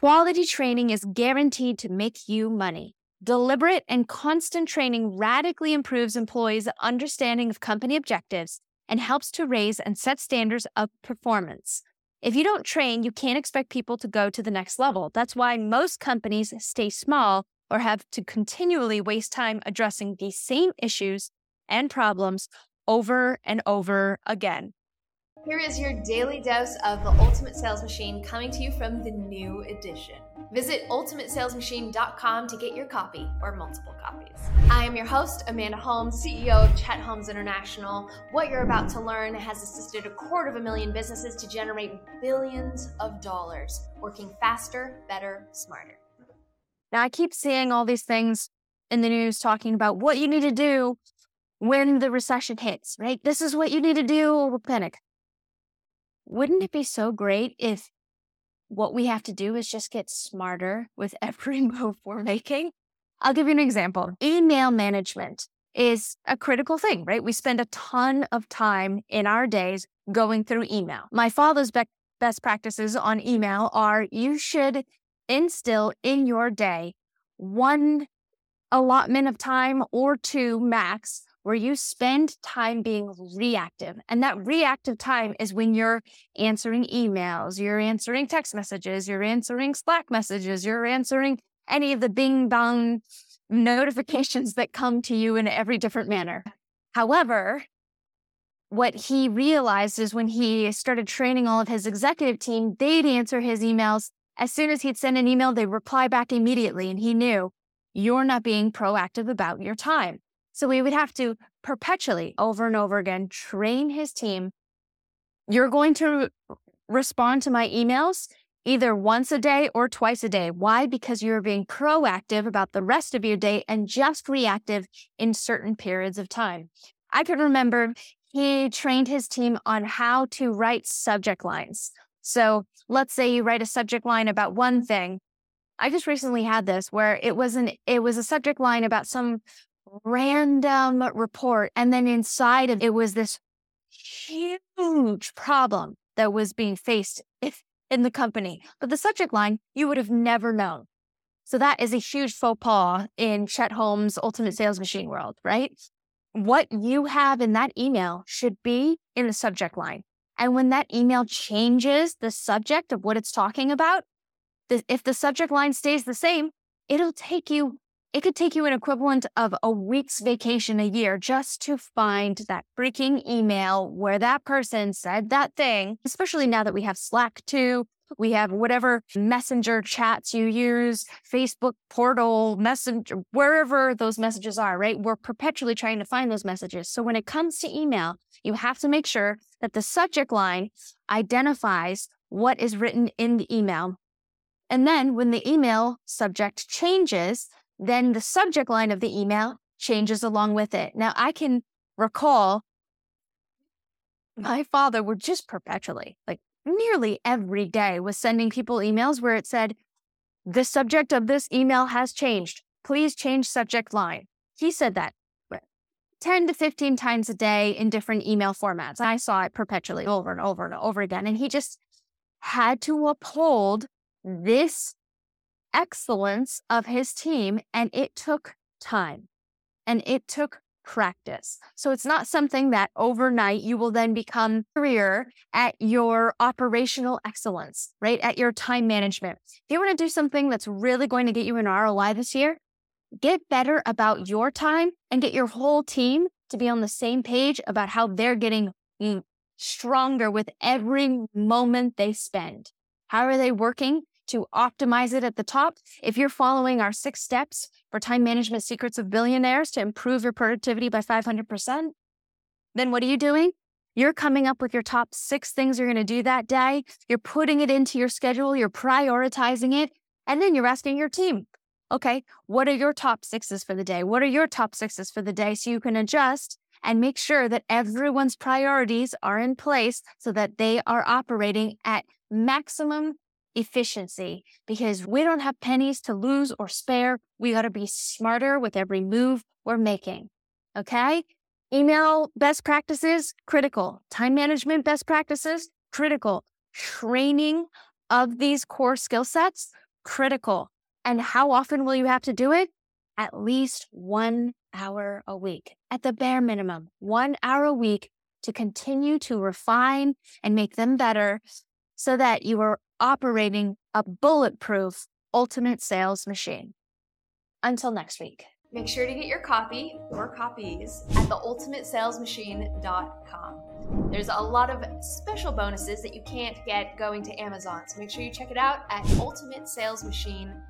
Quality training is guaranteed to make you money. Deliberate and constant training radically improves employees' understanding of company objectives and helps to raise and set standards of performance. If you don't train, you can't expect people to go to the next level. That's why most companies stay small or have to continually waste time addressing the same issues and problems over and over again. Here is your daily dose of the Ultimate Sales Machine coming to you from the new edition. Visit ultimatesalesmachine.com to get your copy or multiple copies. I am your host, Amanda Holmes, CEO of Chet Holmes International. What you're about to learn has assisted a quarter of a million businesses to generate billions of dollars, working faster, better, smarter. Now, I keep seeing all these things in the news talking about what you need to do when the recession hits, right? This is what you need to do panic. Wouldn't it be so great if what we have to do is just get smarter with every move we're making? I'll give you an example. Email management is a critical thing, right? We spend a ton of time in our days going through email. My father's be- best practices on email are you should instill in your day one allotment of time or two max where you spend time being reactive. And that reactive time is when you're answering emails, you're answering text messages, you're answering Slack messages, you're answering any of the bing bong notifications that come to you in every different manner. However, what he realized is when he started training all of his executive team, they'd answer his emails. As soon as he'd send an email, they'd reply back immediately. And he knew you're not being proactive about your time. So we would have to perpetually, over and over again, train his team. You're going to respond to my emails either once a day or twice a day. Why? Because you're being proactive about the rest of your day and just reactive in certain periods of time. I can remember he trained his team on how to write subject lines. So let's say you write a subject line about one thing. I just recently had this where it was an it was a subject line about some random report. And then inside of it was this huge problem that was being faced in the company. But the subject line, you would have never known. So that is a huge faux pas in Chet Holmes' ultimate sales machine world, right? What you have in that email should be in the subject line. And when that email changes the subject of what it's talking about, if the subject line stays the same, it'll take you it could take you an equivalent of a week's vacation a year just to find that freaking email where that person said that thing, especially now that we have Slack too. We have whatever messenger chats you use, Facebook portal, messenger, wherever those messages are, right? We're perpetually trying to find those messages. So when it comes to email, you have to make sure that the subject line identifies what is written in the email. And then when the email subject changes, then the subject line of the email changes along with it. Now, I can recall my father would just perpetually, like nearly every day, was sending people emails where it said, The subject of this email has changed. Please change subject line. He said that 10 to 15 times a day in different email formats. I saw it perpetually over and over and over again. And he just had to uphold this excellence of his team, and it took time and it took practice. So it's not something that overnight you will then become career at your operational excellence, right? At your time management. If you want to do something that's really going to get you an ROI this year, get better about your time and get your whole team to be on the same page about how they're getting mm, stronger with every moment they spend. How are they working to optimize it at the top. If you're following our six steps for time management secrets of billionaires to improve your productivity by 500%, then what are you doing? You're coming up with your top six things you're going to do that day. You're putting it into your schedule, you're prioritizing it, and then you're asking your team, okay, what are your top sixes for the day? What are your top sixes for the day? So you can adjust and make sure that everyone's priorities are in place so that they are operating at maximum efficiency because we don't have pennies to lose or spare. We got to be smarter with every move we're making. Okay. Email best practices, critical. Time management best practices, critical. Training of these core skill sets, critical. And how often will you have to do it? At least one hour a week. At the bare minimum, one hour a week to continue to refine and make them better so that you are operating a bulletproof ultimate sales machine. Until next week. Make sure to get your copy or copies at theultimatesalesmachine.com. There's a lot of special bonuses that you can't get going to Amazon, so make sure you check it out at ultimatesalesmachine.com.